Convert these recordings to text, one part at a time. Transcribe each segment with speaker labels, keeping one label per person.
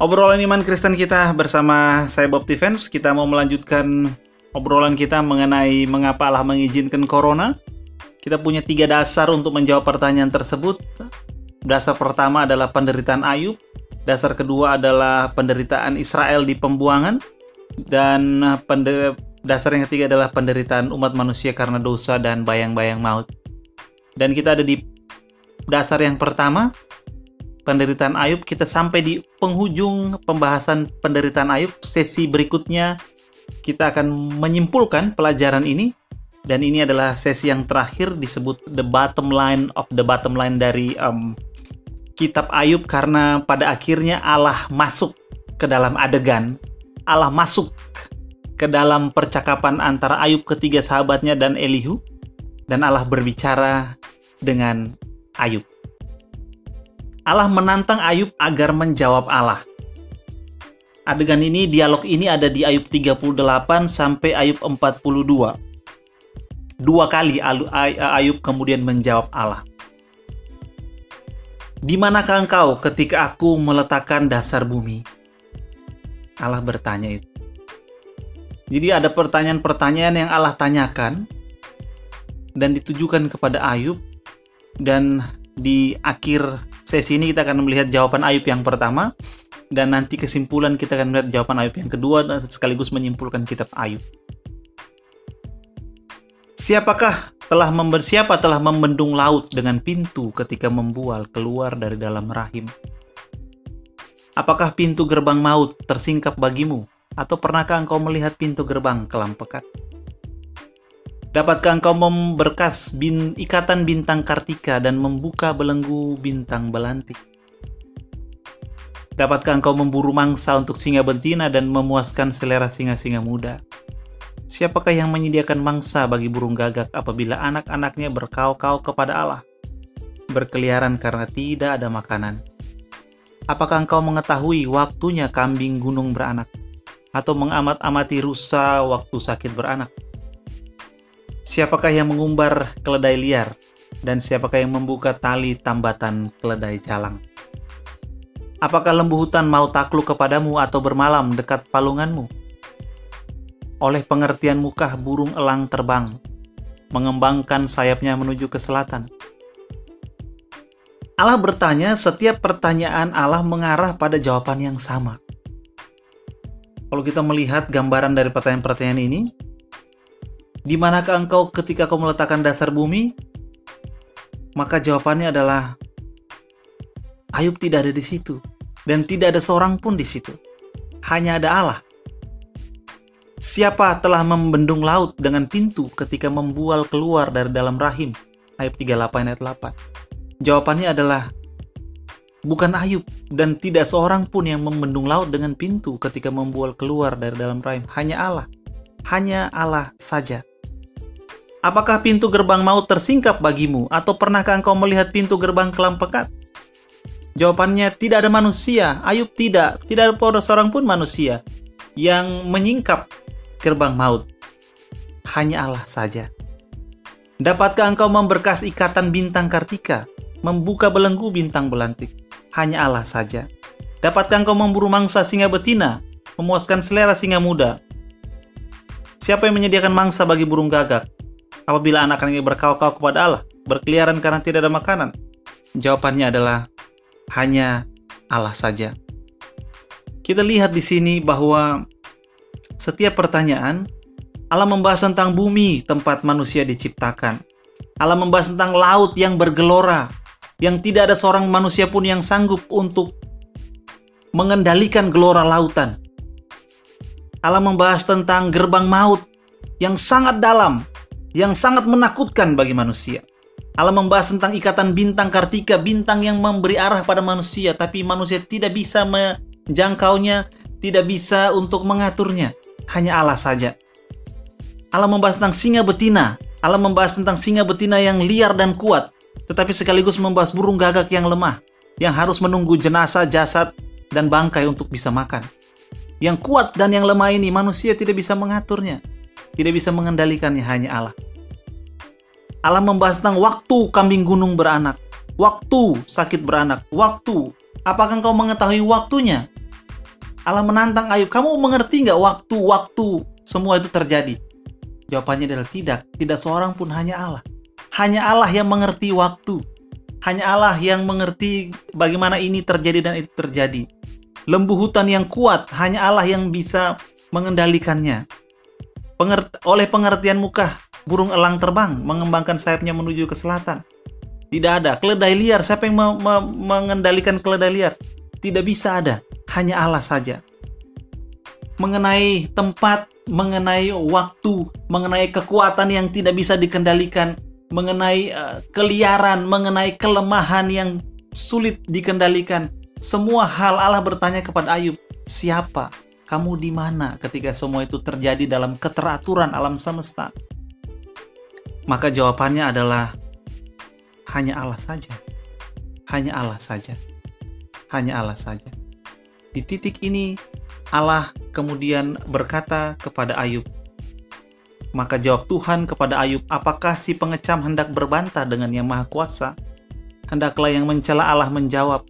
Speaker 1: Obrolan iman Kristen kita bersama saya Bob Defense, kita mau melanjutkan obrolan kita mengenai mengapa Allah mengizinkan corona. Kita punya tiga dasar untuk menjawab pertanyaan tersebut. Dasar pertama adalah penderitaan Ayub, dasar kedua adalah penderitaan Israel di pembuangan, dan dasar yang ketiga adalah penderitaan umat manusia karena dosa dan bayang-bayang maut. Dan kita ada di dasar yang pertama, penderitaan Ayub. Kita sampai di penghujung pembahasan penderitaan Ayub. Sesi berikutnya kita akan menyimpulkan pelajaran ini dan ini adalah sesi yang terakhir disebut the bottom line of the bottom line dari um, kitab Ayub karena pada akhirnya Allah masuk ke dalam adegan. Allah masuk ke dalam percakapan antara Ayub ketiga sahabatnya dan Elihu dan Allah berbicara dengan Ayub. Allah menantang Ayub agar menjawab Allah. Adegan ini, dialog ini ada di Ayub 38 sampai Ayub 42. Dua kali Ayub kemudian menjawab Allah. Di manakah engkau ketika aku meletakkan dasar bumi? Allah bertanya itu. Jadi ada pertanyaan-pertanyaan yang Allah tanyakan dan ditujukan kepada Ayub dan di akhir sesi ini kita akan melihat jawaban Ayub yang pertama dan nanti kesimpulan kita akan melihat jawaban Ayub yang kedua dan sekaligus menyimpulkan kitab Ayub. Siapakah telah member, siapa telah membendung laut dengan pintu ketika membual keluar dari dalam rahim? Apakah pintu gerbang maut tersingkap bagimu? Atau pernahkah engkau melihat pintu gerbang kelam pekat? Dapatkah engkau memberkas bin, ikatan bintang kartika dan membuka belenggu bintang belantik? Dapatkah engkau memburu mangsa untuk singa betina dan memuaskan selera singa-singa muda? Siapakah yang menyediakan mangsa bagi burung gagak apabila anak-anaknya berkau-kau kepada Allah? Berkeliaran karena tidak ada makanan. Apakah engkau mengetahui waktunya kambing gunung beranak? Atau mengamat-amati rusa waktu sakit beranak? Siapakah yang mengumbar keledai liar? Dan siapakah yang membuka tali tambatan keledai jalang? Apakah lembu hutan mau takluk kepadamu atau bermalam dekat palunganmu? Oleh pengertian mukah burung elang terbang, mengembangkan sayapnya menuju ke selatan. Allah bertanya, setiap pertanyaan Allah mengarah pada jawaban yang sama. Kalau kita melihat gambaran dari pertanyaan-pertanyaan ini, di manakah engkau ketika kau meletakkan dasar bumi? Maka jawabannya adalah Ayub tidak ada di situ dan tidak ada seorang pun di situ. Hanya ada Allah. Siapa telah membendung laut dengan pintu ketika membual keluar dari dalam rahim? Ayub 38 ayat 8. Jawabannya adalah bukan Ayub dan tidak seorang pun yang membendung laut dengan pintu ketika membual keluar dari dalam rahim. Hanya Allah. Hanya Allah saja. Apakah pintu gerbang maut tersingkap bagimu? Atau pernahkah engkau melihat pintu gerbang kelam pekat? Jawabannya tidak ada manusia. Ayub tidak. Tidak ada seorang pun manusia yang menyingkap gerbang maut. Hanya Allah saja. Dapatkah engkau memberkas ikatan bintang kartika? Membuka belenggu bintang belantik? Hanya Allah saja. Dapatkah engkau memburu mangsa singa betina? Memuaskan selera singa muda? Siapa yang menyediakan mangsa bagi burung gagak? Apabila anak-anak ini berkau-kau kepada Allah, berkeliaran karena tidak ada makanan? Jawabannya adalah hanya Allah saja. Kita lihat di sini bahwa setiap pertanyaan Allah membahas tentang bumi tempat manusia diciptakan. Allah membahas tentang laut yang bergelora, yang tidak ada seorang manusia pun yang sanggup untuk mengendalikan gelora lautan. Allah membahas tentang gerbang maut yang sangat dalam, yang sangat menakutkan bagi manusia. Allah membahas tentang ikatan bintang kartika, bintang yang memberi arah pada manusia, tapi manusia tidak bisa menjangkaunya, tidak bisa untuk mengaturnya. Hanya Allah saja. Allah membahas tentang singa betina. Allah membahas tentang singa betina yang liar dan kuat, tetapi sekaligus membahas burung gagak yang lemah, yang harus menunggu jenazah, jasad, dan bangkai untuk bisa makan. Yang kuat dan yang lemah ini manusia tidak bisa mengaturnya tidak bisa mengendalikannya hanya Allah. Allah membahas tentang waktu kambing gunung beranak, waktu sakit beranak, waktu. Apakah engkau mengetahui waktunya? Allah menantang Ayub, kamu mengerti nggak waktu-waktu semua itu terjadi? Jawabannya adalah tidak. Tidak seorang pun hanya Allah. Hanya Allah yang mengerti waktu. Hanya Allah yang mengerti bagaimana ini terjadi dan itu terjadi. Lembu hutan yang kuat, hanya Allah yang bisa mengendalikannya. Pengert oleh pengertian muka, burung elang terbang mengembangkan sayapnya menuju ke selatan. Tidak ada keledai liar. Siapa yang me me mengendalikan keledai liar? Tidak bisa ada. Hanya Allah saja. Mengenai tempat, mengenai waktu, mengenai kekuatan yang tidak bisa dikendalikan, mengenai uh, keliaran, mengenai kelemahan yang sulit dikendalikan. Semua hal Allah bertanya kepada Ayub, "Siapa kamu di mana ketika semua itu terjadi dalam keteraturan alam semesta? Maka jawabannya adalah hanya Allah saja. Hanya Allah saja. Hanya Allah saja. Di titik ini Allah kemudian berkata kepada Ayub, maka jawab Tuhan kepada Ayub, apakah si pengecam hendak berbantah dengan yang maha kuasa? Hendaklah yang mencela Allah menjawab.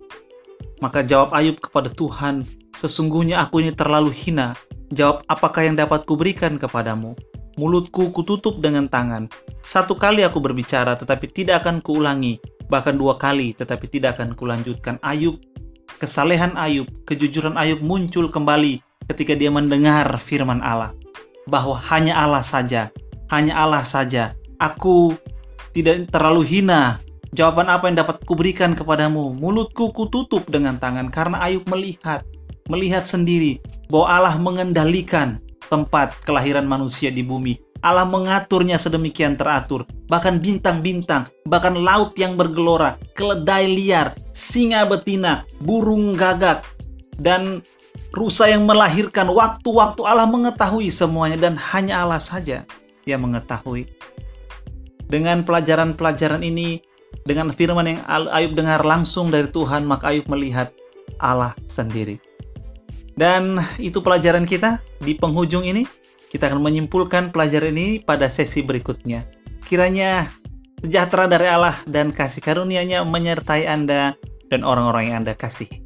Speaker 1: Maka jawab Ayub kepada Tuhan, Sesungguhnya aku ini terlalu hina. Jawab, apakah yang dapat kuberikan kepadamu? Mulutku kututup dengan tangan. Satu kali aku berbicara, tetapi tidak akan kuulangi. Bahkan dua kali, tetapi tidak akan kulanjutkan. Ayub, kesalehan Ayub, kejujuran Ayub muncul kembali ketika dia mendengar firman Allah. Bahwa hanya Allah saja, hanya Allah saja. Aku tidak terlalu hina. Jawaban apa yang dapat kuberikan kepadamu? Mulutku kututup dengan tangan karena Ayub melihat melihat sendiri bahwa Allah mengendalikan tempat kelahiran manusia di bumi. Allah mengaturnya sedemikian teratur. Bahkan bintang-bintang, bahkan laut yang bergelora, keledai liar, singa betina, burung gagak, dan rusa yang melahirkan. Waktu-waktu Allah mengetahui semuanya dan hanya Allah saja yang mengetahui. Dengan pelajaran-pelajaran ini, dengan firman yang Ayub dengar langsung dari Tuhan, maka Ayub melihat Allah sendiri. Dan itu pelajaran kita di penghujung ini. Kita akan menyimpulkan pelajaran ini pada sesi berikutnya. Kiranya sejahtera dari Allah dan kasih karunia-Nya menyertai Anda dan orang-orang yang Anda kasih.